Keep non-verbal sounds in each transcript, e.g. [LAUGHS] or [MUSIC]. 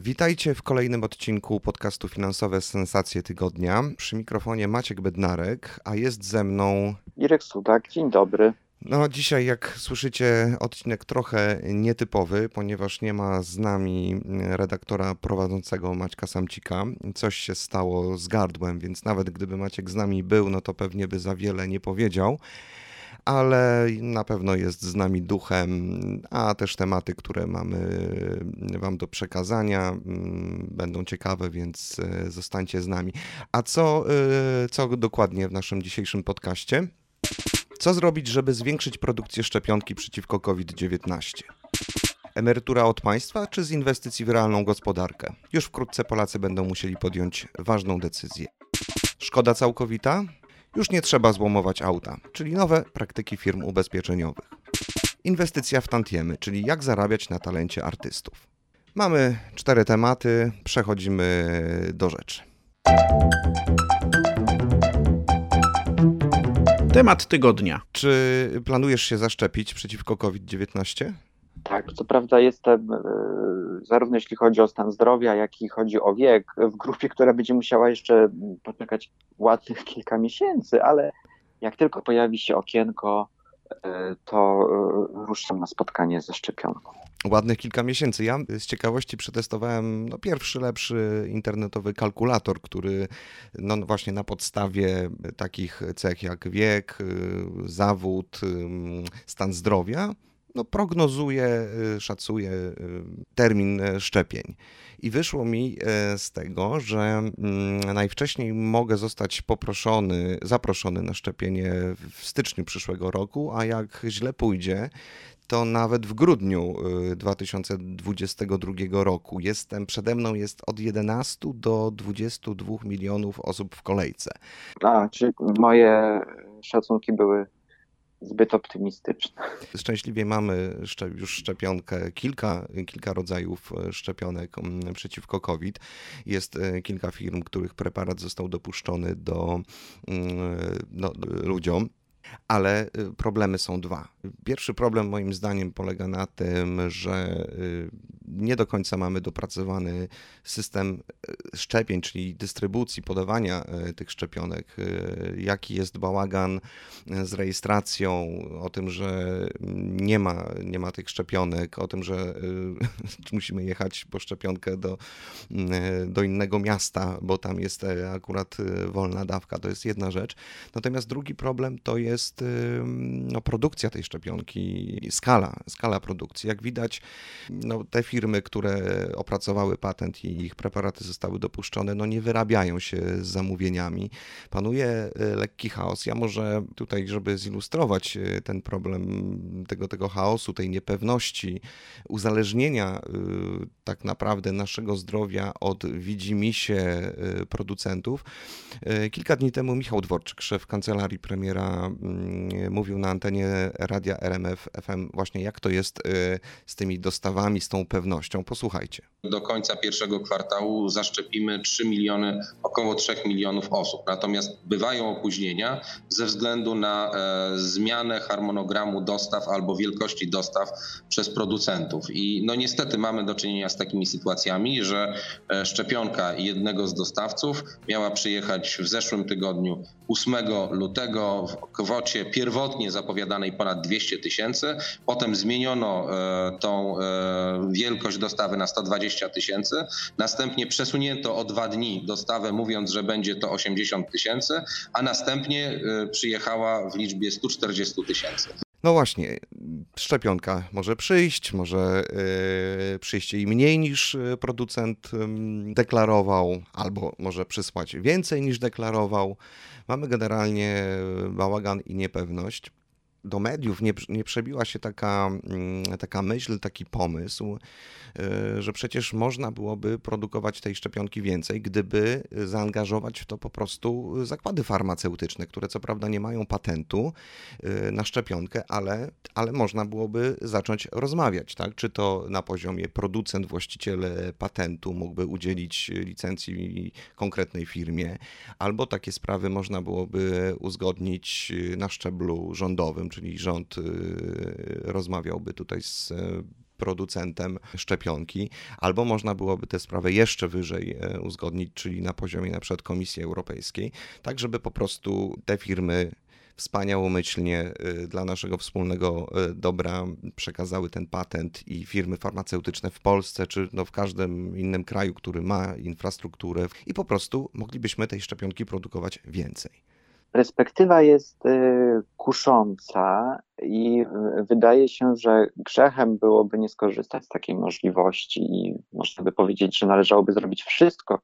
Witajcie w kolejnym odcinku podcastu Finansowe Sensacje Tygodnia. Przy mikrofonie Maciek Bednarek, a jest ze mną. Irek Sudak, dzień dobry. No, dzisiaj, jak słyszycie, odcinek trochę nietypowy, ponieważ nie ma z nami redaktora prowadzącego Maćka Samcika. Coś się stało z gardłem, więc nawet gdyby Maciek z nami był, no to pewnie by za wiele nie powiedział ale na pewno jest z nami duchem, a też tematy, które mamy Wam do przekazania, będą ciekawe, więc zostańcie z nami. A co, co dokładnie w naszym dzisiejszym podcaście? Co zrobić, żeby zwiększyć produkcję szczepionki przeciwko COVID-19? Emerytura od państwa czy z inwestycji w realną gospodarkę? Już wkrótce Polacy będą musieli podjąć ważną decyzję. Szkoda całkowita? Już nie trzeba złomować auta, czyli nowe praktyki firm ubezpieczeniowych. Inwestycja w tantiemy, czyli jak zarabiać na talencie artystów. Mamy cztery tematy, przechodzimy do rzeczy. Temat tygodnia. Czy planujesz się zaszczepić przeciwko COVID-19? Tak, co prawda jestem, e, zarówno jeśli chodzi o stan zdrowia, jak i chodzi o wiek, w grupie, która będzie musiała jeszcze poczekać ładnych kilka miesięcy, ale jak tylko pojawi się okienko, e, to e, ruszam na spotkanie ze szczepionką. Ładnych kilka miesięcy. Ja z ciekawości przetestowałem no, pierwszy lepszy internetowy kalkulator, który no, właśnie na podstawie takich cech jak wiek, zawód, stan zdrowia no, prognozuje, szacuje termin szczepień. I wyszło mi z tego, że najwcześniej mogę zostać poproszony, zaproszony na szczepienie w styczniu przyszłego roku, a jak źle pójdzie, to nawet w grudniu 2022 roku. Jestem, przede mną jest od 11 do 22 milionów osób w kolejce. A, czyli moje szacunki były zbyt optymistyczne. Szczęśliwie mamy już szczepionkę, kilka, kilka rodzajów szczepionek przeciwko COVID. Jest kilka firm, których preparat został dopuszczony do no, ludziom. Ale problemy są dwa. Pierwszy problem, moim zdaniem, polega na tym, że nie do końca mamy dopracowany system szczepień, czyli dystrybucji, podawania tych szczepionek. Jaki jest bałagan z rejestracją, o tym, że nie ma, nie ma tych szczepionek, o tym, że [LAUGHS] musimy jechać po szczepionkę do, do innego miasta, bo tam jest akurat wolna dawka. To jest jedna rzecz. Natomiast drugi problem to jest no, produkcja tej szczepionki, skala, skala produkcji. Jak widać, no, te firmy, które opracowały patent i ich preparaty zostały dopuszczone, no nie wyrabiają się z zamówieniami. Panuje lekki chaos. Ja może tutaj, żeby zilustrować ten problem tego, tego chaosu, tej niepewności, uzależnienia tak naprawdę naszego zdrowia od widzimisię producentów. Kilka dni temu Michał Dworczyk, szef kancelarii premiera, mówił na antenie radia RMF FM właśnie jak to jest z tymi dostawami, z tą pewnością. Posłuchajcie. Do końca pierwszego kwartału zaszczepimy 3 miliony, około 3 milionów osób. Natomiast bywają opóźnienia ze względu na e, zmianę harmonogramu dostaw albo wielkości dostaw przez producentów. I no niestety mamy do czynienia z takimi sytuacjami, że e, szczepionka jednego z dostawców miała przyjechać w zeszłym tygodniu 8 lutego w kwocie pierwotnie zapowiadanej ponad 200 tysięcy. Potem zmieniono e, tą e, wielkość dostawy na 120 tysięcy. Następnie przesunięto o dwa dni dostawę, mówiąc, że będzie to 80 tysięcy, a następnie e, przyjechała w liczbie 140 tysięcy. No właśnie, szczepionka może przyjść, może yy, przyjść jej mniej niż producent yy, deklarował, albo może przysłać więcej niż deklarował. Mamy generalnie bałagan i niepewność. do mediów nie, nie przebiła się taka, mm, taka myśl, taki pomysł, że przecież można byłoby produkować tej szczepionki więcej, gdyby zaangażować w to po prostu zakłady farmaceutyczne, które co prawda nie mają patentu y, na szczepionkę, ale, ale można byłoby zacząć rozmawiać, tak? Czy to na poziomie producent, właściciel patentu mógłby udzielić licencji konkretnej firmie, albo takie sprawy można byłoby uzgodnić na szczeblu rządowym, czyli rząd y, rozmawiałby tutaj z e, producentem szczepionki, albo można byłoby tę sprawę jeszcze wyżej e, uzgodnić, czyli na poziomie na Komisji Europejskiej, tak żeby po prostu te firmy wspaniałomyślnie y, dla naszego wspólnego y, dobra przekazały ten patent i firmy farmaceutyczne w Polsce czy no w każdym innym kraju, który ma infrastrukturę i po prostu moglibyśmy tej szczepionki produkować więcej. Perspektywa jest y, kusząca i wydaje się, że grzechem byłoby nie skorzystać z takiej możliwości i można by powiedzieć, że należałoby zrobić wszystko,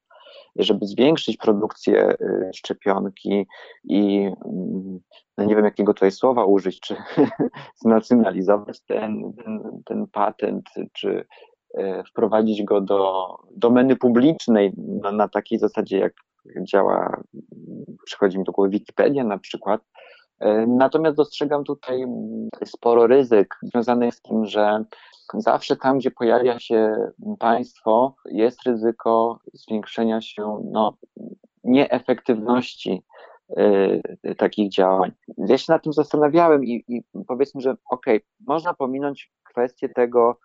żeby zwiększyć produkcję y, szczepionki i mm, no nie wiem jakiego tutaj słowa użyć, czy [LAUGHS] znacjonalizować ten, ten, ten patent, czy y, wprowadzić go do domeny publicznej na, na takiej zasadzie, jak działa, przychodzi mi do głowy Wikipedia na przykład. Y, natomiast dostrzegam tutaj sporo ryzyk związanych z tym, że zawsze tam, gdzie pojawia się państwo, jest ryzyko zwiększenia się no, nieefektywności y, takich działań. Ja się nad tym zastanawiałem i, i powiedzmy, że okej, okay, można pominąć kwestię tego,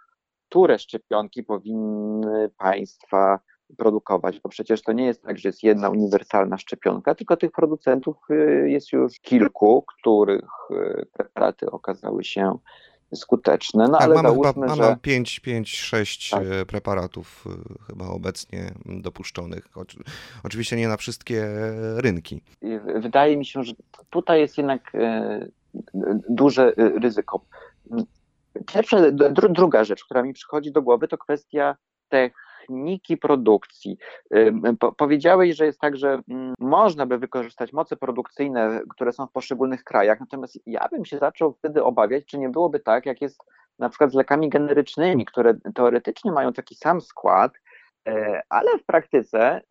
które szczepionki powinny państwa produkować, bo przecież to nie jest tak, że jest jedna uniwersalna szczepionka, tylko tych producentów y, jest już kilku, których y, preparaty okazały się skuteczne. No, tak, ale mamy załóżmy, że... mamy 5, 5, 6 tak. preparatów e, chyba obecnie dopuszczonych. Oczywiście nie na wszystkie rynki. Wydaje mi się, że tutaj jest jednak duże ryzyko. Pierwsza, druga rzecz, która mi przychodzi do głowy, to kwestia tych techniki produkcji. Po, powiedziałeś, że jest tak, że mm, można by wykorzystać moce produkcyjne, które są w poszczególnych krajach, natomiast ja bym się zaczął wtedy obawiać, czy nie byłoby tak, jak jest na przykład z lekami generycznymi, które teoretycznie mają taki sam skład, e, ale w praktyce e,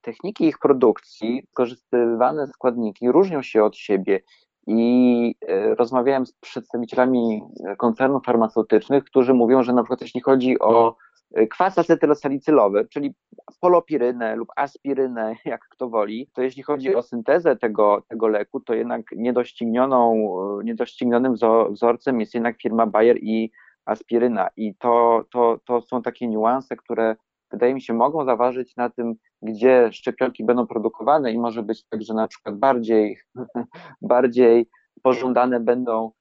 techniki ich produkcji, wykorzystywane składniki różnią się od siebie i e, rozmawiałem z przedstawicielami koncernów farmaceutycznych, którzy mówią, że na przykład jeśli chodzi o kwas acetylosalicylowy, czyli polopirynę lub aspirynę, [LAUGHS] jak kto woli, to jeśli chodzi o syntezę tego, tego leku, to jednak niedoścignioną, niedoścignionym wzorcem jest jednak firma Bayer i aspiryna. I to, to, to są takie niuanse, które wydaje mi się mogą zaważyć na tym, gdzie szczepionki będą produkowane i może być tak, że na przykład bardziej, [LAUGHS] bardziej pożądane będą Y,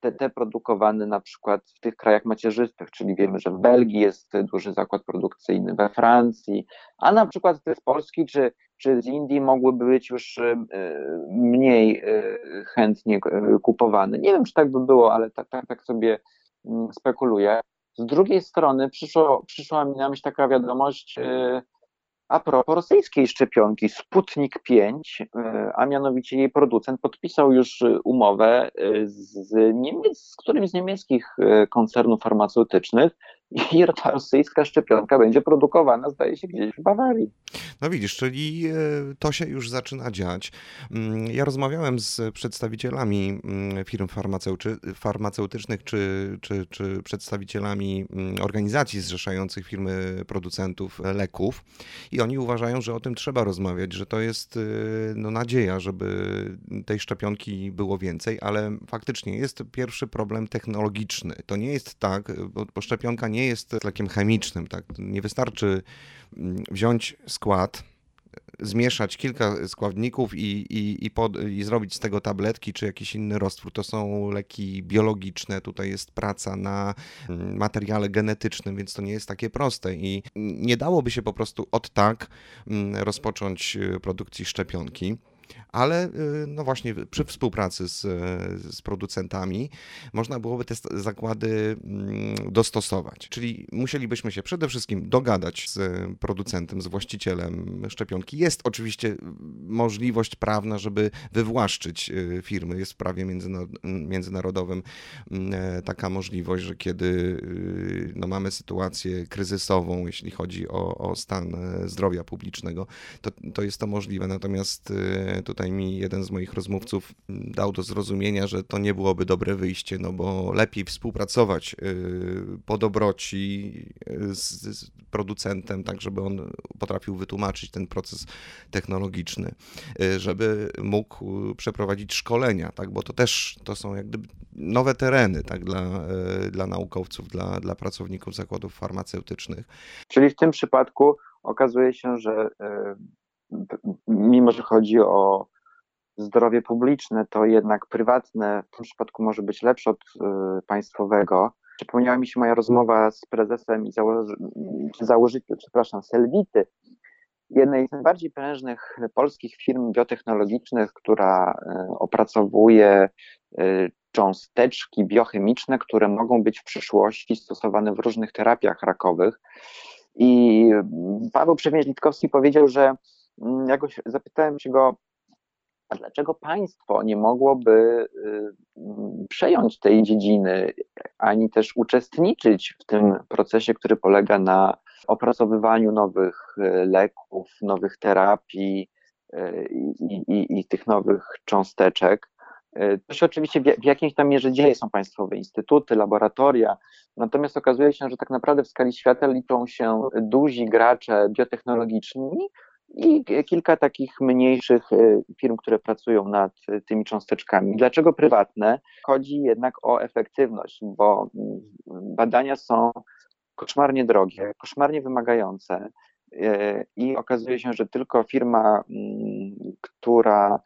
te, te produkowane na przykład w tych krajach macierzystych, czyli wiemy, że w Belgii jest duży zakład produkcyjny, we Francji, a na przykład te z Polski czy, czy z Indii mogłyby być już y, mniej y, chętnie kupowane. Nie wiem, czy tak by było, ale tak, tak, tak sobie mm, spekuluję. Z drugiej strony przyszło, przyszła mi na myśl taka wiadomość, a propos rosyjskiej szczepionki Sputnik 5, e, a mianowicie jej producent podpisał już e, umowę e, z, z którymś z niemieckich koncernów farmaceutycznych i rosyjska szczepionka będzie produkowana, zdaje się, gdzieś w Bawarii. No widzisz, czyli to się już zaczyna dziać. Mm, ja rozmawiałem z przedstawicielami mm, firm farmaceutycznych czy, czy, czy przedstawicielami mm, organizacji zrzeszających firmy producentów leków i oni uważają, że o tym trzeba rozmawiać, że to jest y, no, nadzieja, żeby tej szczepionki było więcej, ale faktycznie jest pierwszy problem technologiczny. To nie jest tak, bo, bo szczepionka nie jest lekiem chemicznym. Tak? Nie wystarczy mm, wziąć skład, zmieszać kilka składników i, i, i, pod, i, zrobić z tego tabletki czy jakiś inny roztwór. To są leki biologiczne, tutaj jest praca na mm, materiale genetycznym, więc to nie jest takie proste i nie dałoby się po prostu od tak mm, rozpocząć y, produkcji szczepionki. Ale no właśnie przy współpracy z, z producentami można byłoby te zakłady mm, dostosować. Czyli musielibyśmy się przede wszystkim dogadać z producentem, z właścicielem szczepionki. Jest oczywiście możliwość prawna, żeby wywłaszczyć firmy. Jest w prawie międzynarodowym mm, taka możliwość, że kiedy no, mamy sytuację kryzysową, jeśli chodzi o, o stan zdrowia publicznego, to, to jest to możliwe. Natomiast tutaj mi jeden z moich rozmówców dał do zrozumienia, że to nie byłoby dobre wyjście, no bo lepiej współpracować y, po dobroci y, z, producentem, tak żeby on potrafił wytłumaczyć ten proces technologiczny, y, żeby mógł przeprowadzić szkolenia, tak, bo to też to są jak gdyby nowe tereny tak, dla, dla naukowców, dla, dla pracowników zakładów farmaceutycznych. Czyli w tym przypadku okazuje się, że mimo że chodzi o zdrowie publiczne, to jednak prywatne w tym przypadku może być lepsze od y, państwowego. Przypomniała mi się moja rozmowa z prezesem i założy, założycielem, przepraszam, Selvity, jednej z najbardziej prężnych polskich firm biotechnologicznych, która y, opracowuje y, cząsteczki biochemiczne, które mogą być w przyszłości stosowane w różnych terapiach rakowych. I Paweł Przewieź-Litkowski powiedział, że jakoś zapytałem się go, a dlaczego państwo nie mogłoby y, mm, przejąć tej dziedziny, ani też uczestniczyć w tym procesie, który polega na opracowywaniu nowych y, leków, nowych terapii y, i, i, i tych nowych cząsteczek? To się oczywiście w jakiejś tam mierze dzieje, są państwowe instytuty, laboratoria, natomiast okazuje się, że tak naprawdę w skali świata liczą się duzi gracze biotechnologiczni, i kilka takich mniejszych y, firm, które pracują nad tymi cząsteczkami. Dlaczego prywatne? Chodzi jednak o efektywność, bo mm, badania są koszmarnie drogie, koszmarnie wymagające y, i okazuje się, że tylko firma, mm, która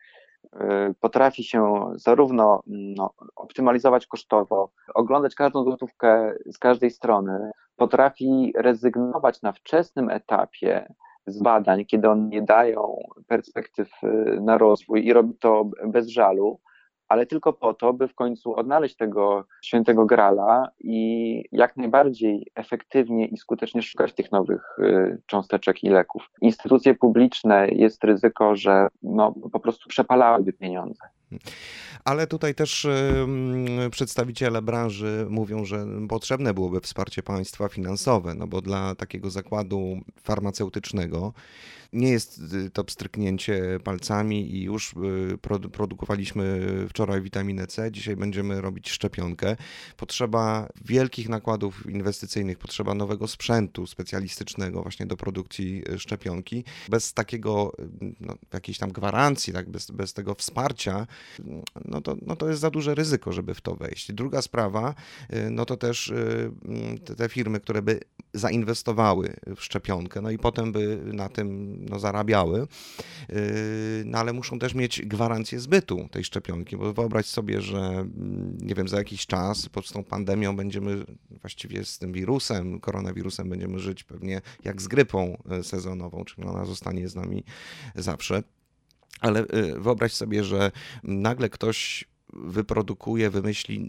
potrafi się zarówno no, optymalizować kosztowo, oglądać każdą złotówkę z każdej strony, potrafi rezygnować na wczesnym etapie z badań, kiedy one nie dają perspektyw y, na rozwój i robi to bez żalu, ale tylko po to, by w końcu odnaleźć tego świętego grala i jak najbardziej efektywnie i skutecznie szukać tych nowych y, cząsteczek i leków. Instytucje publiczne jest ryzyko, że no, po prostu przepalałyby pieniądze. Ale tutaj też przedstawiciele branży mówią, że potrzebne byłoby wsparcie państwa finansowe, no bo dla takiego zakładu farmaceutycznego nie jest y, to pstryknięcie palcami i już y, produkowaliśmy wczoraj witaminę C, dzisiaj będziemy robić szczepionkę. Potrzeba wielkich nakładów inwestycyjnych, potrzeba nowego sprzętu specjalistycznego właśnie do produkcji y, szczepionki. Bez takiego, no, jakiejś tam gwarancji, tak, bez, bez tego wsparcia, no to, no to jest za duże ryzyko, żeby w to wejść. Druga sprawa, no to też te firmy, które by zainwestowały w szczepionkę, no i potem by na tym no, zarabiały, yy, no ale muszą też mieć gwarancję zbytu tej szczepionki, bo wyobraź sobie, że mm, nie wiem, za jakiś czas pod tą pandemią będziemy właściwie z tym wirusem, koronawirusem będziemy żyć pewnie jak z grypą sezonową, czyli ona zostanie z nami zawsze. Ale e, wyobraź sobie, że nagle ktoś wyprodukuje, wymyśli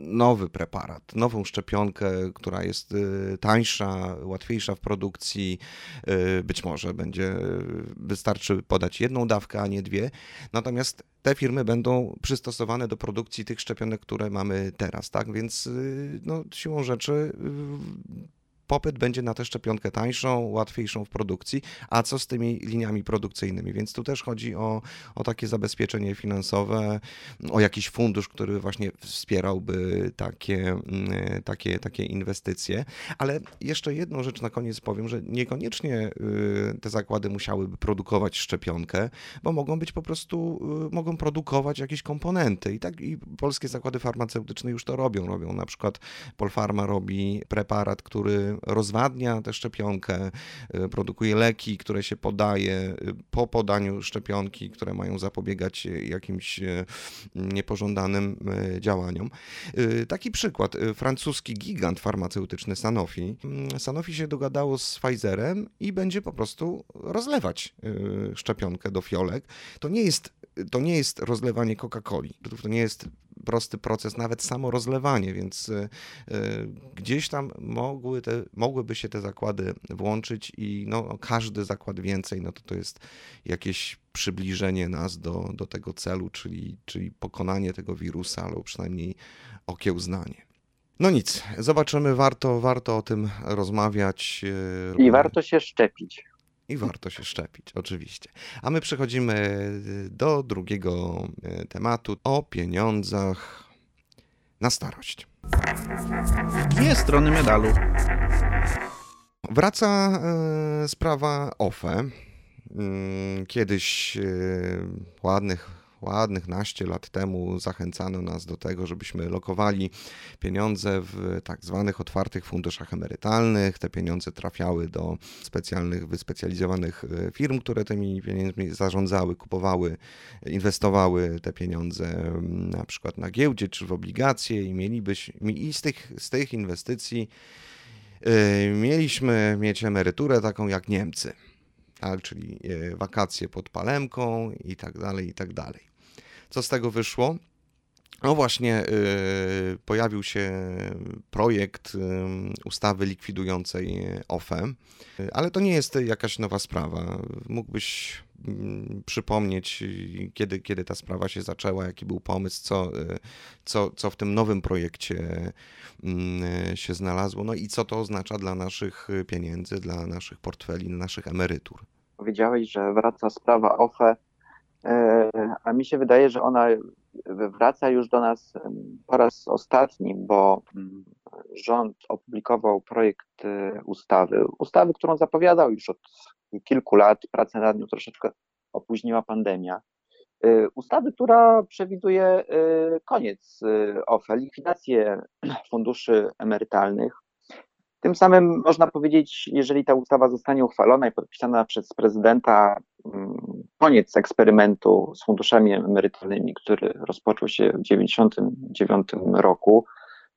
nowy preparat, nową szczepionkę, która jest y, tańsza, łatwiejsza w produkcji, y, być może będzie, wystarczy podać jedną dawkę, a nie dwie. Natomiast te firmy będą przystosowane do produkcji tych szczepionek, które mamy teraz, tak? Więc y, no, siłą rzeczy popyt będzie na tę szczepionkę tańszą, łatwiejszą w produkcji, a co z tymi liniami produkcyjnymi? Więc tu też chodzi o, o takie zabezpieczenie finansowe, o jakiś fundusz, który właśnie wspierałby takie, mm, takie, takie inwestycje. Ale jeszcze jedną rzecz na koniec powiem, że niekoniecznie y, te zakłady musiałyby produkować szczepionkę, bo mogą być po prostu, y, mogą produkować jakieś komponenty i tak i polskie zakłady farmaceutyczne już to robią. Robią na przykład Polfarma robi preparat, który rozwadnia tę szczepionkę, produkuje leki, które się podaje po podaniu szczepionki, które mają zapobiegać jakimś niepożądanym działaniom. Taki przykład. Francuski gigant farmaceutyczny Sanofi. Mm, Sanofi się dogadało z Pfizerem i będzie po prostu rozlewać szczepionkę do fiolek. To nie jest to nie jest rozlewanie Coca-Coli. To nie jest prosty proces, nawet samo rozlewanie, więc e, gdzieś tam mogły te, mogłyby się te zakłady włączyć i no, każdy zakład więcej, no to to jest jakieś przybliżenie nas do, do tego celu, czyli, czyli pokonanie tego wirusa, albo przynajmniej okiełznanie. No nic, zobaczymy, warto, warto o tym rozmawiać. E, I warto się szczepić. I warto się szczepić, oczywiście. A my przechodzimy do drugiego e, tematu o pieniądzach na starość. Dwie strony medalu. Wraca e, sprawa OFE. Kiedyś ładnych ładnych naście lat temu zachęcano nas do tego, żebyśmy lokowali pieniądze w tak zwanych otwartych funduszach emerytalnych. Te pieniądze trafiały do specjalnych, wyspecjalizowanych e, firm, które tymi pieniędzmi zarządzały, kupowały, inwestowały te pieniądze mm, na przykład na giełdzie czy w obligacje i mielibyśmy i z tych, z tych inwestycji yy, mieliśmy mieć emeryturę taką jak Niemcy. Tak, czyli e, wakacje pod palemką i tak dalej, i tak dalej. Co z tego wyszło? No właśnie, y, pojawił się projekt y, ustawy likwidującej OFE, ale to nie jest jakaś nowa sprawa. Mógłbyś mm, przypomnieć, kiedy, kiedy ta sprawa się zaczęła, jaki był pomysł, co, y, co, co w tym nowym projekcie mm, się znalazło, no i co to oznacza dla naszych pieniędzy, dla naszych portfeli, naszych emerytur. Powiedziałeś, że wraca sprawa OFE a mi się wydaje, że ona wraca już do nas po raz ostatni, bo rząd opublikował projekt e, ustawy, ustawy, którą zapowiadał już od kilku lat, pracę nad nią troszeczkę opóźniła pandemia. E, ustawy, która przewiduje koniec OFE, likwidację [CLEARS THROAT] funduszy emerytalnych, tym samym można powiedzieć, jeżeli ta ustawa zostanie uchwalona i podpisana przez prezydenta, koniec eksperymentu z funduszami emerytalnymi, który rozpoczął się w 1999 roku.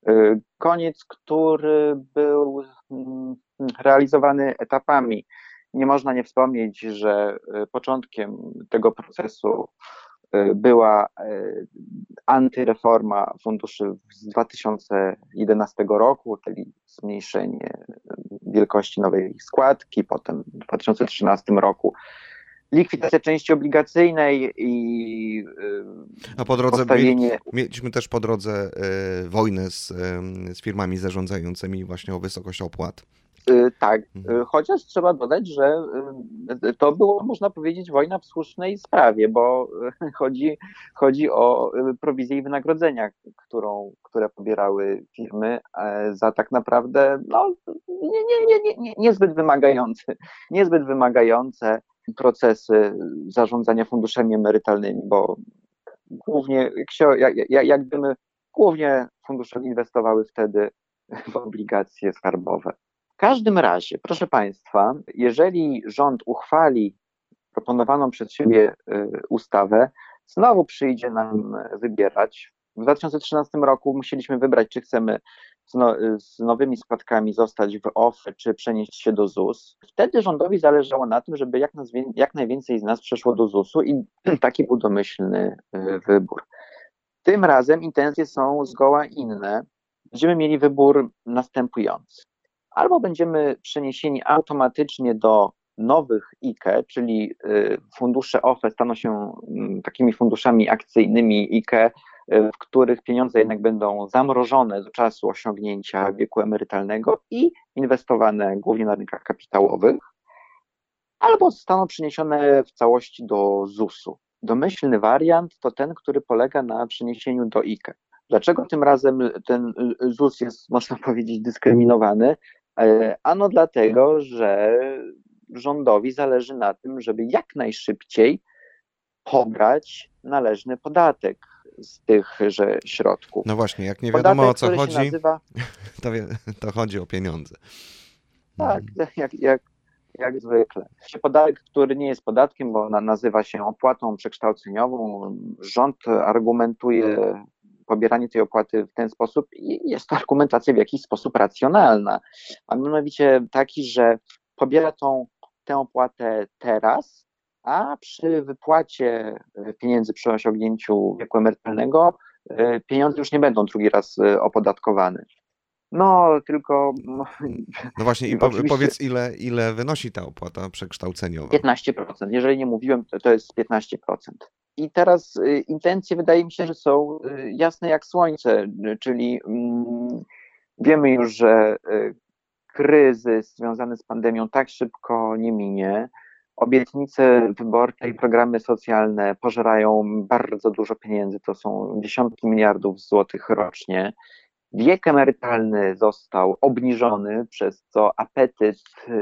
Y, koniec, który był mm, realizowany etapami. Nie można nie wspomnieć, że y, początkiem tego procesu y, była antyreforma funduszy z 2011 roku, czyli zmniejszenie wielkości nowej składki, potem w 2013 roku likwidacja części obligacyjnej i A po drodze postawienie... mieliśmy też po drodze y, wojnę z, y, z firmami zarządzającymi właśnie o wysokość opłat. Y, tak, mhm. chociaż trzeba dodać, że to było, można powiedzieć, wojna w słusznej sprawie, bo chodzi, chodzi o prowizję i wynagrodzenia, którą, które pobierały firmy za tak naprawdę no, nie, nie, nie, nie, niezbyt wymagające, niezbyt wymagające procesy zarządzania funduszami emerytalnymi, bo głównie, jak, głównie fundusze inwestowały wtedy w obligacje skarbowe. W każdym razie, proszę Państwa, jeżeli rząd uchwali proponowaną przez siebie y, ustawę, znowu przyjdzie nam wybierać. W 2013 roku musieliśmy wybrać, czy chcemy z, no, z nowymi składkami zostać w OFE, czy przenieść się do ZUS. Wtedy rządowi zależało na tym, żeby jak, jak najwięcej z nas przeszło do ZUS-u i [CLEARS THROAT] taki był domyślny y, wybór. Tym razem intencje są zgoła inne. Będziemy mieli wybór następujący. Albo będziemy przeniesieni automatycznie do nowych IKE, czyli y, fundusze OFE staną się takimi funduszami akcyjnymi IKE, w których pieniądze jednak będą zamrożone do czasu osiągnięcia wieku emerytalnego i inwestowane głównie na rynkach kapitałowych, albo zostaną przeniesione w całości do ZUS-u. Domyślny wariant to ten, który polega na przeniesieniu do IKE. Dlaczego tym razem ten ZUS jest, [LAUGHS] można powiedzieć, dyskryminowany? E, ano dlatego, że rządowi zależy na tym, żeby jak najszybciej pobrać należny podatek z tychże środków. No właśnie, jak nie wiadomo podatek, o co chodzi, nazywa... [LAUGHS] to, to chodzi o pieniądze. Tak, jak, jak, jak zwykle. Podatek, który nie jest podatkiem, bo nazywa się opłatą przekształceniową, rząd argumentuje pobieranie tej opłaty w ten sposób i jest to argumentacja w jakiś sposób racjonalna, a mianowicie taki, że pobiera tą, tę opłatę teraz, a przy wypłacie pieniędzy przy osiągnięciu wieku emerytalnego e, pieniądze już nie będą drugi raz e, opodatkowane. No, tylko. No, no właśnie, i po, powiedz, ile, ile wynosi ta opłata przekształceniowa? 15%. Jeżeli nie mówiłem, to, to jest 15%. I teraz intencje wydaje mi się, że są jasne jak słońce, czyli mm, wiemy już, że kryzys związany z pandemią tak szybko nie minie. Obietnice wyborcze i programy socjalne pożerają bardzo dużo pieniędzy, to są dziesiątki miliardów złotych rocznie. Wiek emerytalny został obniżony, przez co apetyt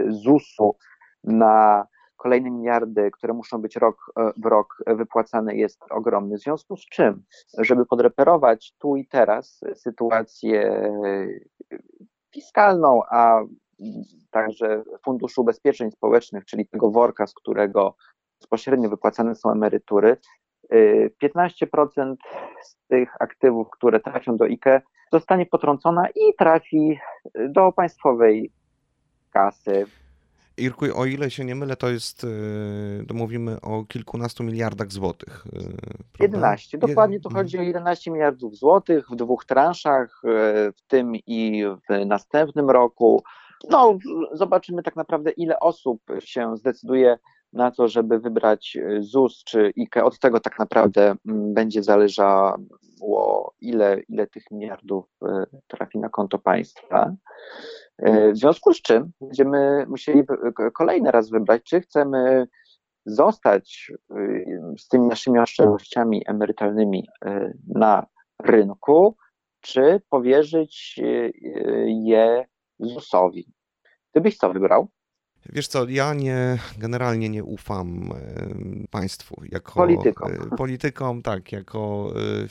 ZUS-u na kolejne miliardy, które muszą być rok e, w rok wypłacane, jest ogromny. W związku z czym, żeby podreperować tu i teraz sytuację fiskalną, a także Funduszu Ubezpieczeń Społecznych, czyli tego worka, z którego bezpośrednio wypłacane są emerytury, 15% y, z tych aktywów, które trafią do IKE, zostanie potrącona i trafi do państwowej kasy. Irku, o ile się nie mylę, to jest, y, to mówimy o kilkunastu miliardach złotych. Y, prawda? 11, dokładnie to chodzi o 11 miliardów złotych w dwóch transzach, w tym i w następnym roku. No, zobaczymy tak naprawdę, ile osób się zdecyduje na to, żeby wybrać y, ZUS czy IKE. Od tego tak naprawdę mm, będzie zależało, ile, ile tych miliardów y, trafi na konto państwa. Y, w związku z czym będziemy musieli kolejny raz wybrać, czy chcemy zostać z tymi naszymi oszczędnościami emerytalnymi na rynku, czy powierzyć je ZUS-owi. Ty byś co wybrał? Wiesz co, ja nie, generalnie nie ufam państwu jako politykom. E, politykom, tak, jako e,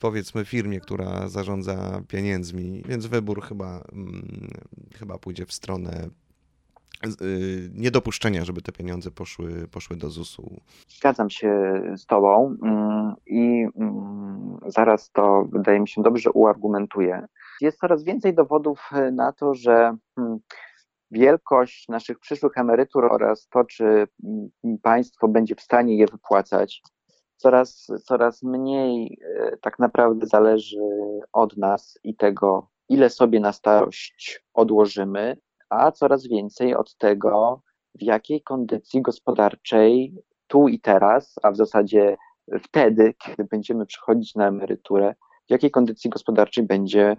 powiedzmy firmie, która zarządza pieniędzmi, więc wybór chyba, mm, chyba pójdzie w stronę e, niedopuszczenia, żeby te pieniądze poszły, poszły do ZUS-u. Zgadzam się z Tobą mm, i mm, zaraz to wydaje mi się dobrze uargumentuję. Jest coraz więcej dowodów na to, że wielkość naszych przyszłych emerytur oraz to, czy mm, państwo będzie w stanie je wypłacać, coraz, coraz mniej e, tak naprawdę zależy od nas i tego, ile sobie na starość odłożymy, a coraz więcej od tego, w jakiej kondycji gospodarczej tu i teraz, a w zasadzie wtedy, kiedy będziemy przychodzić na emeryturę, w jakiej kondycji gospodarczej będzie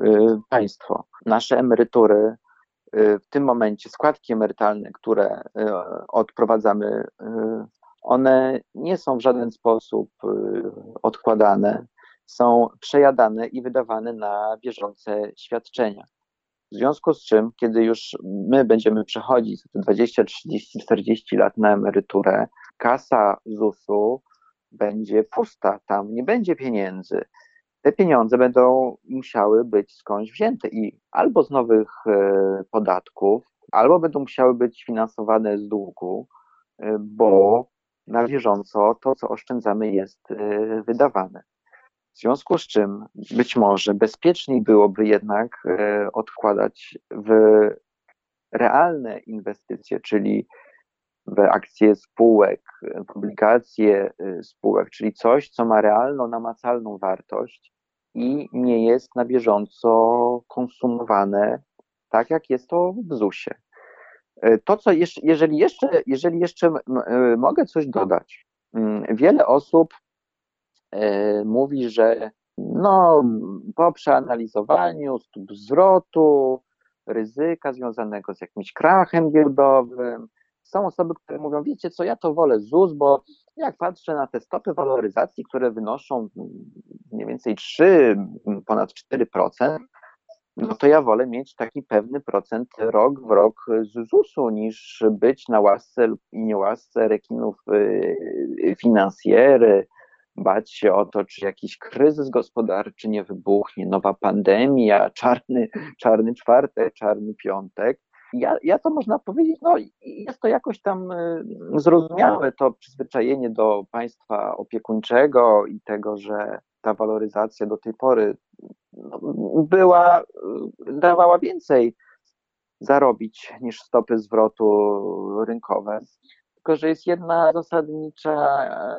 e, państwo. Nasze emerytury w tym momencie składki emerytalne, które y, odprowadzamy, y, one nie są w żaden sposób odkładane, są przejadane i wydawane na bieżące świadczenia. W związku z czym, kiedy już my będziemy przechodzić te 20, 30, 40 lat na emeryturę, kasa ZUS-u będzie pusta, tam nie będzie pieniędzy te pieniądze będą musiały być skądś wzięte i albo z nowych e, podatków, albo będą musiały być finansowane z długu, e, bo na bieżąco to, co oszczędzamy, jest e, wydawane. W związku z czym być może bezpieczniej byłoby jednak odkładać w realne inwestycje, czyli w akcje spółek, w obligacje spółek, czyli coś, co ma realną, namacalną wartość i nie jest na bieżąco konsumowane tak, jak jest to w ZUS-ie. E, to, co jeżeli jeszcze, jeżeli jeszcze e, mogę coś dodać, mm, wiele osób e, mówi, że no, po przeanalizowaniu stóp zwrotu, ryzyka związanego z jakimś krachem giełdowym, są osoby, które mówią, wiecie co, ja to wolę ZUS, bo jak patrzę na te stopy waloryzacji, które wynoszą mniej więcej 3, ponad 4%, no to ja wolę mieć taki pewny procent rok w rok z ZUS-u, niż być na łasce lub niełasce rekinów y, finansjery, bać się o to, czy jakiś kryzys gospodarczy nie wybuchnie, nowa pandemia, czarny, czarny czwartek, czarny piątek. Ja, ja to można powiedzieć, no jest to jakoś tam y, zrozumiałe, to przyzwyczajenie do państwa opiekuńczego i tego, że ta waloryzacja do tej pory no, była, dawała więcej zarobić niż stopy zwrotu rynkowe. Tylko, że jest jedna zasadnicza,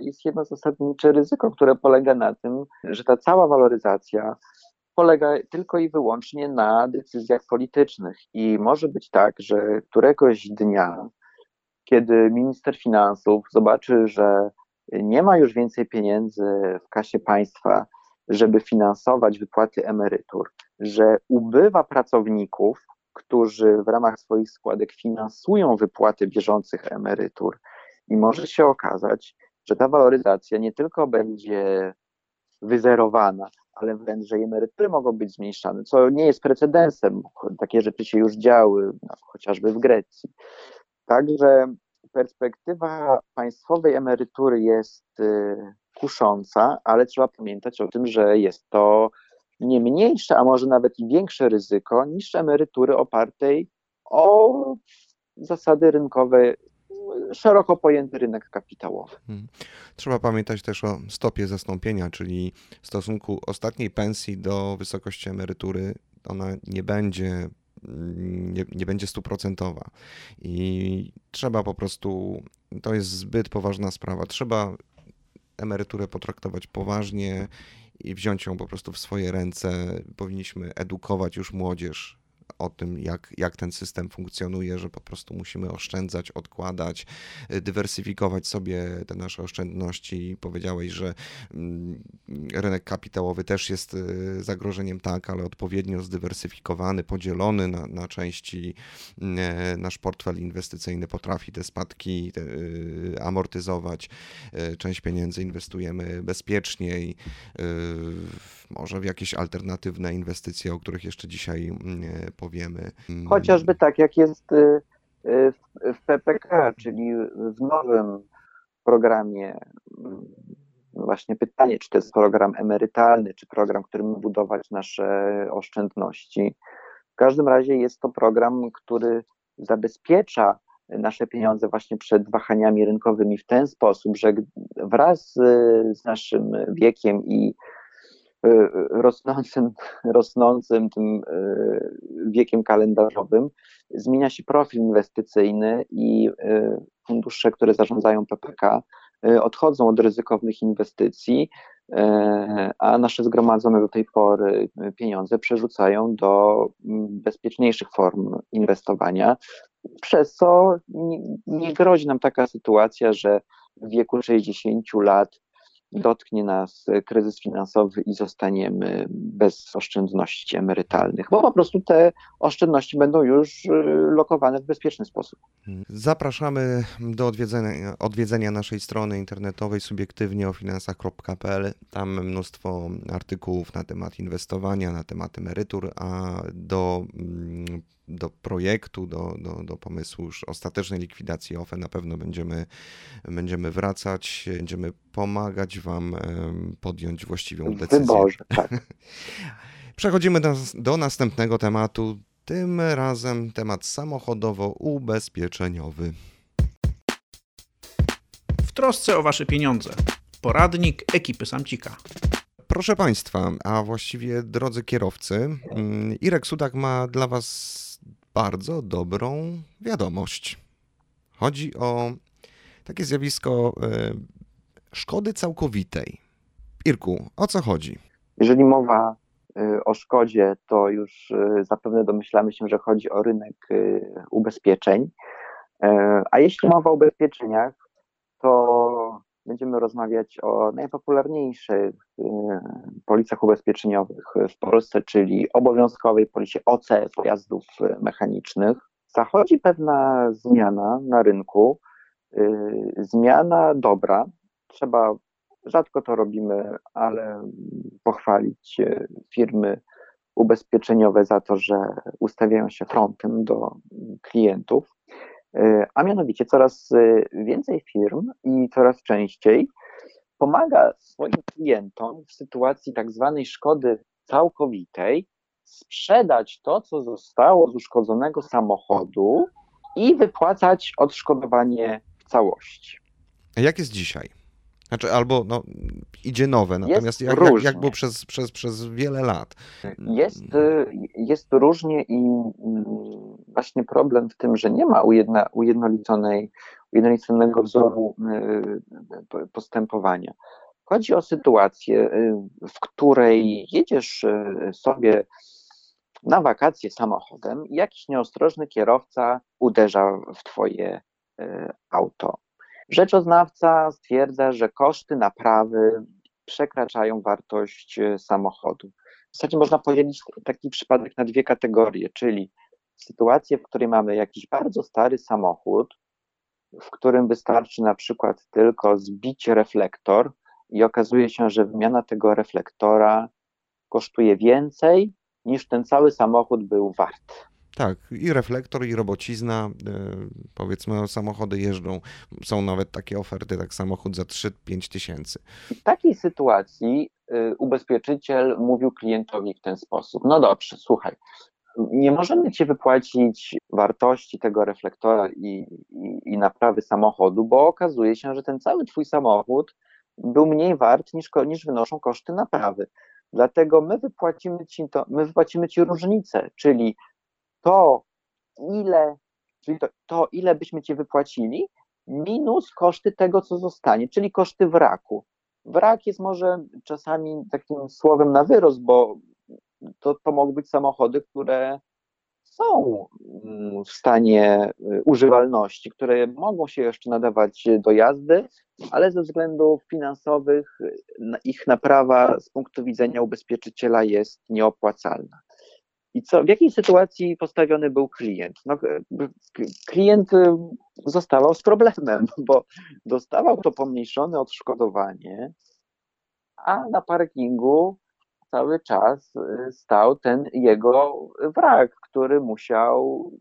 jest jedno zasadnicze ryzyko, które polega na tym, że ta cała waloryzacja polega tylko i wyłącznie na decyzjach politycznych. I może być tak, że któregoś dnia, kiedy minister finansów zobaczy, że nie ma już więcej pieniędzy w kasie państwa, żeby finansować wypłaty emerytur, że ubywa pracowników, którzy w ramach swoich składek finansują wypłaty bieżących emerytur. I może się okazać, że ta waloryzacja nie tylko będzie wyzerowana, ale wręcz, że emerytury mogą być zmniejszane, co nie jest precedensem. Takie rzeczy się już działy, no, chociażby w Grecji. Także perspektywa państwowej emerytury jest y, kusząca, ale trzeba pamiętać o tym, że jest to nie mniejsze, a może nawet i większe ryzyko niż emerytury opartej o zasady rynkowe, szeroko pojęty rynek kapitałowy. Hmm. Trzeba pamiętać też o stopie zastąpienia, czyli stosunku ostatniej pensji do wysokości emerytury. Ona nie będzie nie, nie będzie stuprocentowa. I trzeba po prostu, to jest zbyt poważna sprawa. Trzeba emeryturę potraktować poważnie i wziąć ją po prostu w swoje ręce. Powinniśmy edukować już młodzież o tym, jak, jak ten system funkcjonuje, że po prostu musimy oszczędzać, odkładać, y, dywersyfikować sobie te nasze oszczędności. Powiedziałeś, że mm, rynek kapitałowy też jest y, zagrożeniem, tak, ale odpowiednio zdywersyfikowany, podzielony na, na części. Y, nasz portfel inwestycyjny potrafi te spadki amortyzować. Część pieniędzy inwestujemy bezpieczniej, może w jakieś alternatywne inwestycje, o których jeszcze dzisiaj powiem powiemy. Mm. Chociażby tak, jak jest y, y, w PPK, czyli w nowym programie. Mm, właśnie pytanie, czy to jest program emerytalny, czy program, którym budować nasze oszczędności. W każdym razie jest to program, który zabezpiecza nasze pieniądze właśnie przed wahaniami rynkowymi w ten sposób, że wraz z naszym wiekiem i rosnącym, [LAUGHS] rosnącym tym y, wiekiem kalendarzowym. Zmienia się profil inwestycyjny i y, fundusze, które zarządzają PPK, odchodzą od ryzykownych inwestycji, a nasze zgromadzone do tej pory pieniądze przerzucają do mm, bezpieczniejszych form inwestowania, przez co nie grozi nam taka sytuacja, że w wieku 60 lat dotknie nas kryzys finansowy i zostaniemy bez oszczędności emerytalnych, bo po prostu te oszczędności będą już y, lokowane w bezpieczny sposób. Zapraszamy do odwiedzenia, odwiedzenia naszej strony internetowej subiektywnie o finansach.pl. Tam mnóstwo artykułów na temat inwestowania, na temat emerytur, a do mm, do projektu, do, do, do pomysłu już ostatecznej likwidacji OFE na pewno będziemy, będziemy wracać, będziemy pomagać Wam podjąć właściwą decyzję. Wyborze, tak. [LAUGHS] Przechodzimy do, do następnego tematu, tym razem temat samochodowo-ubezpieczeniowy. W trosce o Wasze pieniądze. Poradnik ekipy Samcika. Proszę Państwa, a właściwie drodzy kierowcy, mm, Irek Sudak ma dla Was bardzo dobrą wiadomość. Chodzi o takie zjawisko e, szkody całkowitej. Irku, o co chodzi? Jeżeli mowa e, o szkodzie, to już e, zapewne domyślamy się, że chodzi o rynek ubezpieczeń. A jeśli mowa o ubezpieczeniach, to będziemy rozmawiać o najpopularniejszych y, policjach ubezpieczeniowych w Polsce, czyli obowiązkowej policie OC pojazdów mechanicznych. Zachodzi pewna zmiana na rynku, y, zmiana dobra. Trzeba, rzadko to robimy, ale pochwalić y, firmy ubezpieczeniowe za to, że ustawiają się frontem do klientów. E, a mianowicie coraz e, więcej firm i coraz częściej pomaga swoim klientom w sytuacji tak zwanej szkody całkowitej sprzedać to, co zostało z uszkodzonego samochodu i wypłacać odszkodowanie w całości. A jak jest dzisiaj? Znaczy, albo no, idzie nowe, natomiast jak, jak, jak było przez, przez, przez wiele lat? Jest, y, jest różnie i mm, właśnie problem w tym, że nie ma ujedna, ujednoliconej, ujednoliconego wzoru y, postępowania. Chodzi o sytuację, y, w której jedziesz sobie na wakacje samochodem i jakiś nieostrożny kierowca uderza w twoje auto. Rzeczoznawca stwierdza, że koszty naprawy przekraczają wartość e, samochodu. W zasadzie można podzielić taki przypadek na dwie kategorie, czyli sytuację, w której mamy jakiś bardzo stary samochód, w którym wystarczy na przykład tylko zbić reflektor i okazuje się, że wymiana tego reflektora kosztuje więcej niż ten cały samochód był wart. Tak, i reflektor, i robocizna, e, powiedzmy, samochody jeżdżą. Są nawet takie oferty, tak samochód za 3-5 tysięcy. W takiej sytuacji y, ubezpieczyciel mówił klientowi w ten sposób: No dobrze, słuchaj, nie możemy ci wypłacić wartości tego reflektora i, i, i naprawy samochodu, bo okazuje się, że ten cały twój samochód był mniej wart niż, niż wynoszą koszty naprawy. Dlatego my wypłacimy ci to, my wypłacimy ci różnicę, czyli to, ile, czyli to, to, ile byśmy ci wypłacili, minus koszty tego, co zostanie, czyli koszty wraku. Wrak jest może czasami takim słowem na wyrost, bo to, to mogą być samochody, które są mm, w stanie y, używalności, które mogą się jeszcze nadawać do jazdy, ale ze względów finansowych y, ich naprawa z punktu widzenia ubezpieczyciela jest nieopłacalna. I co, w jakiej sytuacji postawiony był klient? No, klient y, zostawał z problemem, [LAUGHS] bo dostawał to pomniejszone odszkodowanie, a na parkingu cały czas y, stał ten jego wrak, który musiał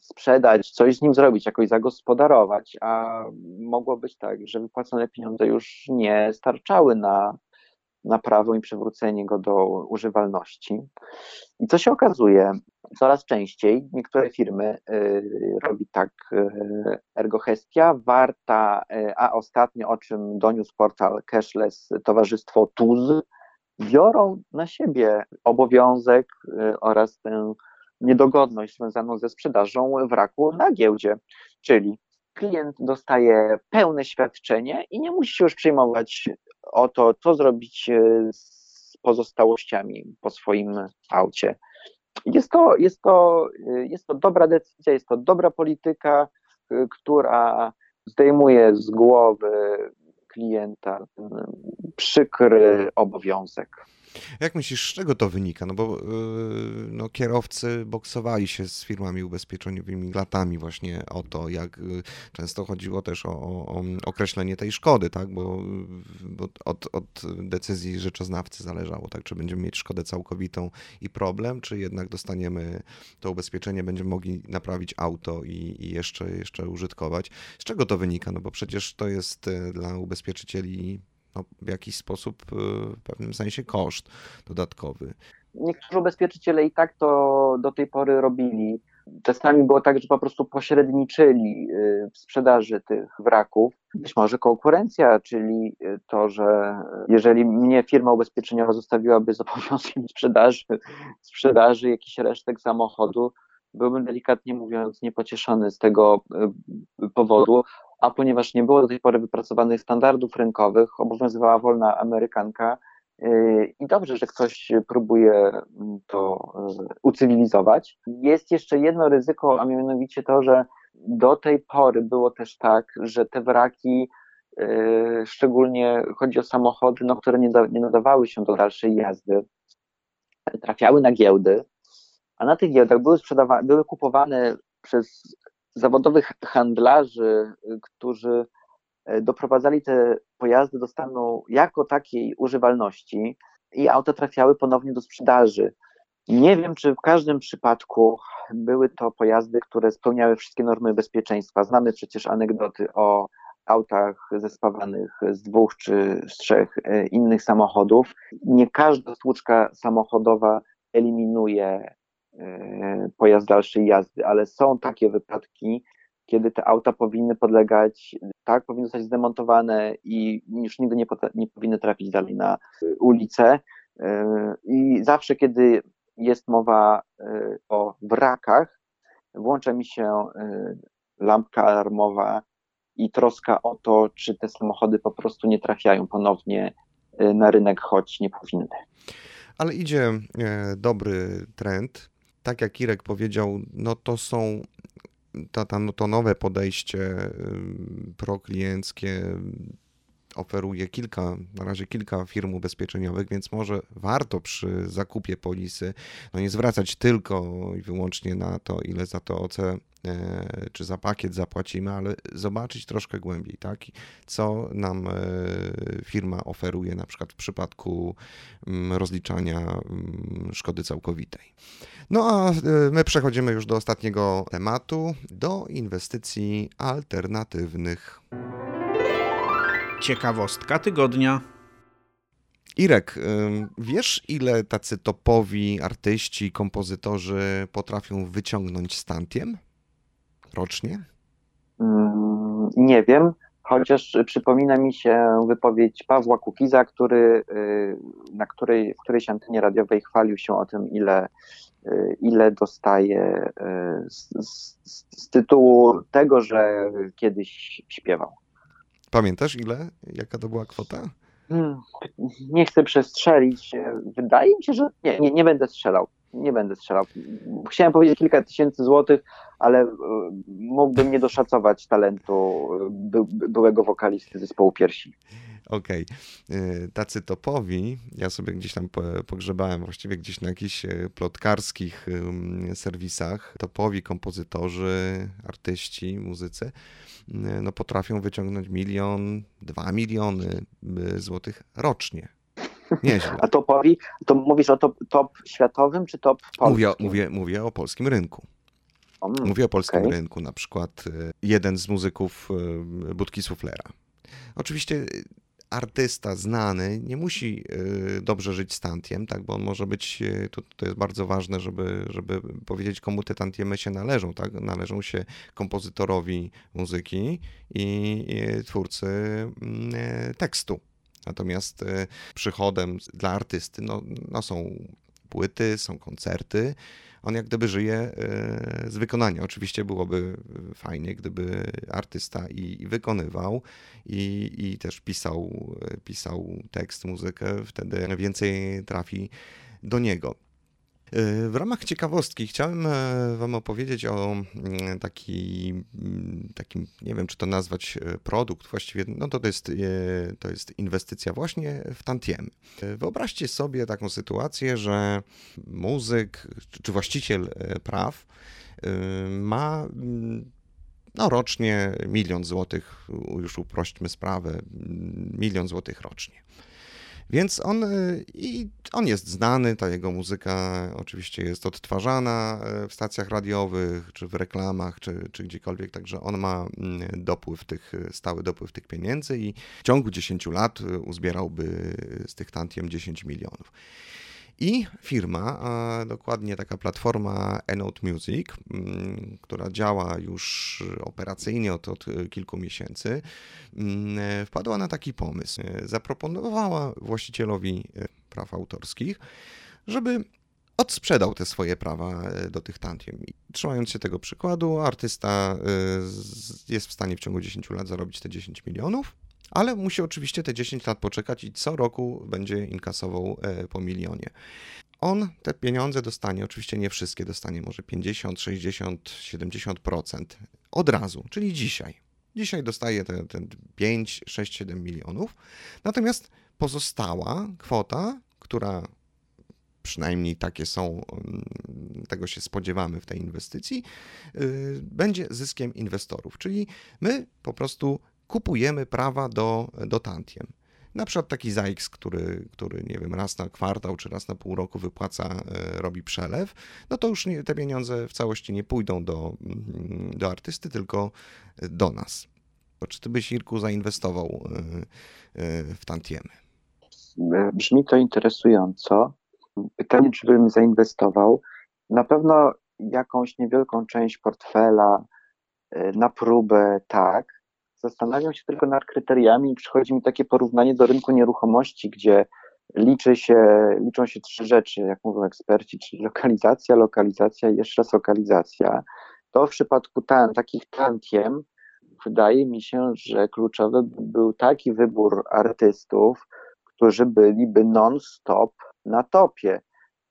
sprzedać, coś z nim zrobić, jakoś zagospodarować, a mogło być tak, że wypłacone pieniądze już nie starczały na naprawę i przywrócenie go do używalności. I co się okazuje, coraz częściej niektóre firmy y, robi tak y, ergohestia, warta, y, a ostatnio o czym doniósł portal Cashless towarzystwo TUZ, biorą na siebie obowiązek oraz tę niedogodność związaną ze sprzedażą wraku na giełdzie, czyli klient dostaje pełne świadczenie i nie musi się już przejmować o to, co zrobić e, z pozostałościami po swoim aucie. Jest to, jest, to, e, jest to dobra decyzja, jest to dobra polityka, e, która zdejmuje z głowy klienta ten przykry obowiązek. Jak myślisz, z czego to wynika? No bo yy, no, kierowcy boksowali się z firmami ubezpieczeniowymi latami właśnie o to, jak yy, często chodziło też o, o, określenie tej szkody, tak? Bo, bo od, od, decyzji rzeczoznawcy zależało, tak? Czy będziemy mieć szkodę całkowitą i problem, czy jednak dostaniemy to ubezpieczenie, będziemy mogli naprawić auto i, i jeszcze, jeszcze użytkować. Z czego to wynika? No bo przecież to jest y, dla ubezpieczycieli no, w jakiś sposób y, w pewnym sensie koszt dodatkowy. Niektórzy ubezpieczyciele i tak to do tej pory robili. Czasami było tak, że po prostu pośredniczyli y, w sprzedaży tych wraków. Być może konkurencja, czyli y, to, że jeżeli mnie firma ubezpieczeniowa zostawiłaby z [LAUGHS] obowiązkiem sprzedaży, sprzedaży jakichś resztek samochodu, byłbym delikatnie mówiąc niepocieszony z tego powodu, a ponieważ nie było do tej pory wypracowanych standardów rynkowych, obowiązywała wolna amerykanka yy, i dobrze, że ktoś próbuje mm, to yy, ucywilizować. Jest jeszcze jedno ryzyko, a mianowicie to, że do tej pory było też tak, że te wraki, yy, szczególnie chodzi o samochody, no, które nie, da, nie nadawały się do dalszej jazdy, trafiały na giełdy, a na tych giełdach były, były kupowane przez zawodowych handlarzy, którzy e, doprowadzali te pojazdy do stanu jako takiej używalności i auta trafiały ponownie do sprzedaży. Nie wiem, czy w każdym przypadku były to pojazdy, które spełniały wszystkie normy bezpieczeństwa. Znamy przecież anegdoty o autach zespawanych z dwóch czy z trzech e, innych samochodów. Nie każda stłuczka samochodowa eliminuje pojazd dalszej jazdy, ale są takie wypadki, kiedy te auta powinny podlegać, tak, powinny zostać zdemontowane i już nigdy nie, nie powinny trafić dalej na ulicę. I zawsze, kiedy jest mowa o wrakach, włącza mi się lampka alarmowa i troska o to, czy te samochody po prostu nie trafiają ponownie na rynek, choć nie powinny. Ale idzie e, dobry trend. Tak jak Irek powiedział, no to są to, to nowe podejście proklienckie oferuje kilka, na razie kilka firm ubezpieczeniowych, więc może warto przy zakupie polisy no nie zwracać tylko i wyłącznie na to, ile za to OC e, czy za pakiet zapłacimy, ale zobaczyć troszkę głębiej, tak? Co nam e, firma oferuje na przykład w przypadku mm, rozliczania mm, szkody całkowitej. No a e, my przechodzimy już do ostatniego tematu, do inwestycji alternatywnych. Ciekawostka tygodnia. Irek, wiesz ile tacy topowi artyści, kompozytorzy potrafią wyciągnąć stantiem rocznie? Mm, nie wiem, chociaż przypomina mi się wypowiedź Pawła Kukiza, który, y, na której, w którejś antenie radiowej chwalił się o tym, ile, y, ile dostaje y, z, z, z tytułu tego, że kiedyś śpiewał. Pamiętasz ile? Jaka to była kwota? Hmm, nie chcę przestrzelić. Wydaje mi się, że nie, nie, nie będę strzelał. Nie będę strzelał. Chciałem powiedzieć kilka tysięcy złotych, ale e, mógłbym nie doszacować talentu by, byłego wokalisty zespołu piersi. Okej. Okay. Tacy topowi, ja sobie gdzieś tam pogrzebałem właściwie gdzieś na jakichś e, plotkarskich serwisach, topowi kompozytorzy, artyści, muzycy, no potrafią wyciągnąć milion, dwa miliony y, złotych rocznie. Nieźle. A topowi, to mówisz o top, top światowym czy top polskim? Mówię, mówię, mówię o polskim rynku. Mówię o polskim okay. rynku, na przykład y, jeden z muzyków y, Budki Suflera. Oczywiście artysta znany nie musi y, dobrze żyć z tantiem, tak, bo on może być, y, to, to jest bardzo ważne, żeby, żeby powiedzieć, komu te tantiemy się należą, tak, należą się kompozytorowi muzyki i, twórcy mm, e, tekstu. Natomiast przychodem dla artysty no, no są płyty, są koncerty, on jak gdyby żyje e, z wykonania. Oczywiście byłoby fajnie, gdyby artysta i, i wykonywał, i, i też pisał, pisał tekst, muzykę, wtedy więcej trafi do niego. W ramach ciekawostki chciałem e, Wam opowiedzieć o mm, taki, mm, takim, nie wiem czy to nazwać e, produkt, właściwie no to, to, jest, e, to jest inwestycja właśnie w tantiemy. Wyobraźcie sobie taką sytuację, że muzyk czy właściciel praw ma mm, no, rocznie milion złotych, już uprośćmy sprawę, milion złotych rocznie. Więc on, y, i on jest znany, ta jego muzyka oczywiście jest odtwarzana y, w stacjach radiowych, czy w reklamach, czy, czy gdziekolwiek, także on ma mm, dopływ tych, stały dopływ tych pieniędzy i w ciągu 10 lat y, uzbierałby z tych tantiem 10 milionów. I firma, a dokładnie taka platforma Enote Music, mm, która działa już operacyjnie od, od kilku miesięcy, mm, wpadła na taki pomysł. Zaproponowała właścicielowi praw autorskich, żeby odsprzedał te swoje prawa e, do tych tantiem. trzymając się tego przykładu, artysta e, jest w stanie w ciągu 10 lat zarobić te 10 milionów, ale musi oczywiście te 10 lat poczekać i co roku będzie inkasował e, po milionie. On te pieniądze dostanie, oczywiście nie wszystkie dostanie, może 50, 60, 70% od razu, czyli dzisiaj. Dzisiaj dostaje te, te 5, 6, 7 milionów, natomiast pozostała kwota, która przynajmniej takie są, mm, tego się spodziewamy w tej inwestycji, y, będzie zyskiem inwestorów. Czyli my po prostu kupujemy prawa do, do tantiem. Na przykład taki ZAX, który, który, nie wiem, raz na kwartał czy raz na pół roku wypłaca, e, robi przelew, no to już nie, te pieniądze w całości nie pójdą do, mm, do artysty, tylko do nas. Czy ty byś, Irku, zainwestował e, e, w tantiemy? Brzmi to interesująco. Pytanie, czy bym zainwestował? Na pewno jakąś niewielką część portfela na próbę, tak. Zastanawiam się tylko nad kryteriami i przychodzi mi takie porównanie do rynku nieruchomości, gdzie liczy się, liczą się trzy rzeczy, jak mówią eksperci, czyli lokalizacja, lokalizacja i jeszcze raz lokalizacja. To w przypadku tan, takich tantiem wydaje mi się, że kluczowy był taki wybór artystów, którzy byliby non-stop na topie.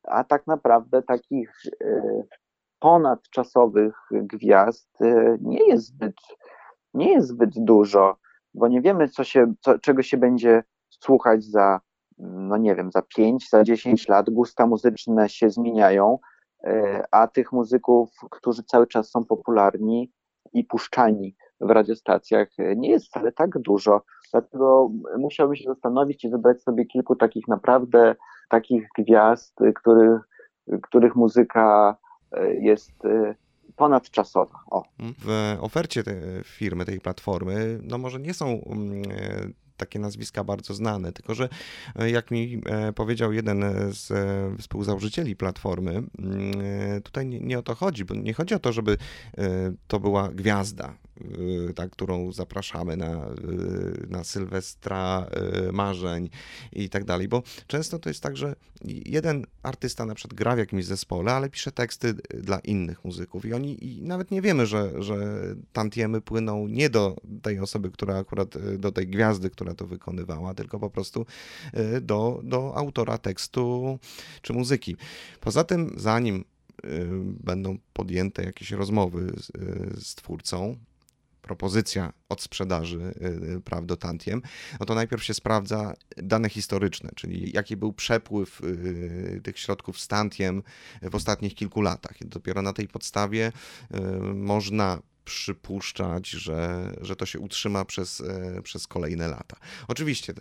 A tak naprawdę takich e, ponadczasowych gwiazd e, nie jest zbyt, nie jest zbyt dużo, bo nie wiemy, co się, co, czego się będzie słuchać za, no nie wiem, za 5, za 10 lat. Gusta muzyczne się zmieniają, e, a tych muzyków, którzy cały czas są popularni i puszczani w radiostacjach nie jest wcale tak dużo. Dlatego musiałbym się zastanowić i wybrać sobie kilku takich naprawdę takich gwiazd, których, których muzyka e, jest e, ponadczasowa. O. W ofercie tej firmy, tej platformy, no może nie są mm, e, takie nazwiska bardzo znane, tylko że jak mi powiedział jeden z współzałożycieli platformy, mm, tutaj nie, nie, o to chodzi, bo nie chodzi o to, żeby to była gwiazda, tak, którą zapraszamy na, y, na Sylwestra y, marzeń i tak dalej, bo często to jest tak, że jeden artysta na przykład gra w jakimś zespole, ale pisze teksty dla innych muzyków i oni i nawet nie wiemy, że, że tantiemy płyną nie do tej osoby, która akurat, do tej gwiazdy, która to wykonywała, tylko po prostu do, do autora tekstu czy muzyki. Poza tym, zanim będą podjęte jakieś rozmowy z, z twórcą, propozycja od sprzedaży y, y, praw do tantiem, no to najpierw się sprawdza dane historyczne, czyli jaki był przepływ y, tych środków z tantiem w ostatnich kilku latach. Dopiero na tej podstawie można przypuszczać, że, że to się utrzyma przez, przez kolejne lata. Oczywiście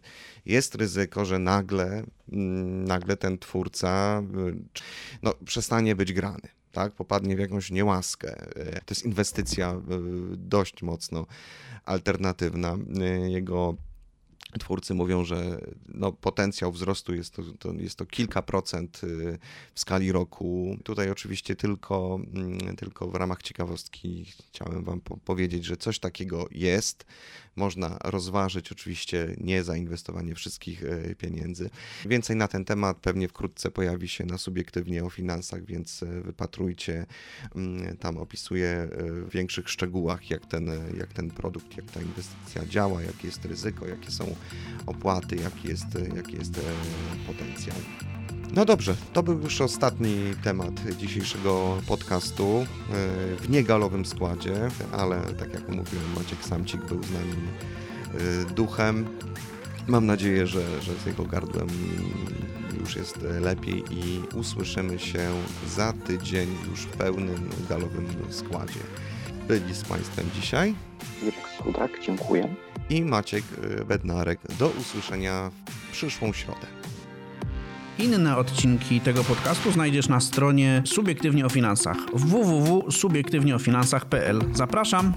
jest ryzyko, że nagle, mm, nagle ten twórca no, przestanie być grany tak, popadnie w jakąś niełaskę. To jest inwestycja e, dość mocno alternatywna. E, jego twórcy mówią, że no, potencjał wzrostu jest to, to, jest to kilka procent e, w skali roku. Tutaj oczywiście tylko, mm, tylko w ramach ciekawostki chciałem Wam powiedzieć, że coś takiego jest można rozważyć oczywiście nie zainwestowanie wszystkich e, pieniędzy. Więcej na ten temat pewnie wkrótce pojawi się na subiektywnie o finansach, więc e, wypatrujcie. Mm, tam opisuję w większych szczegółach, jak ten, jak ten produkt, jak ta inwestycja działa, jakie jest ryzyko, jakie są opłaty, jaki jest, jaki jest potencjał. No dobrze, to był już ostatni temat dzisiejszego podcastu e, w niegalowym składzie, ale tak jak mówiłem, Maciek Samcik był z nami e, duchem. Mam nadzieję, że, że z jego gardłem już jest lepiej i usłyszymy się za tydzień już w pełnym galowym składzie. Byli z Państwem dzisiaj Irek Sudak, dziękuję. I Maciek Bednarek. Do usłyszenia w przyszłą środę. Inne odcinki tego podcastu znajdziesz na stronie Subiektywnie o Finansach www.subiektywnieofinansach.pl. Zapraszam!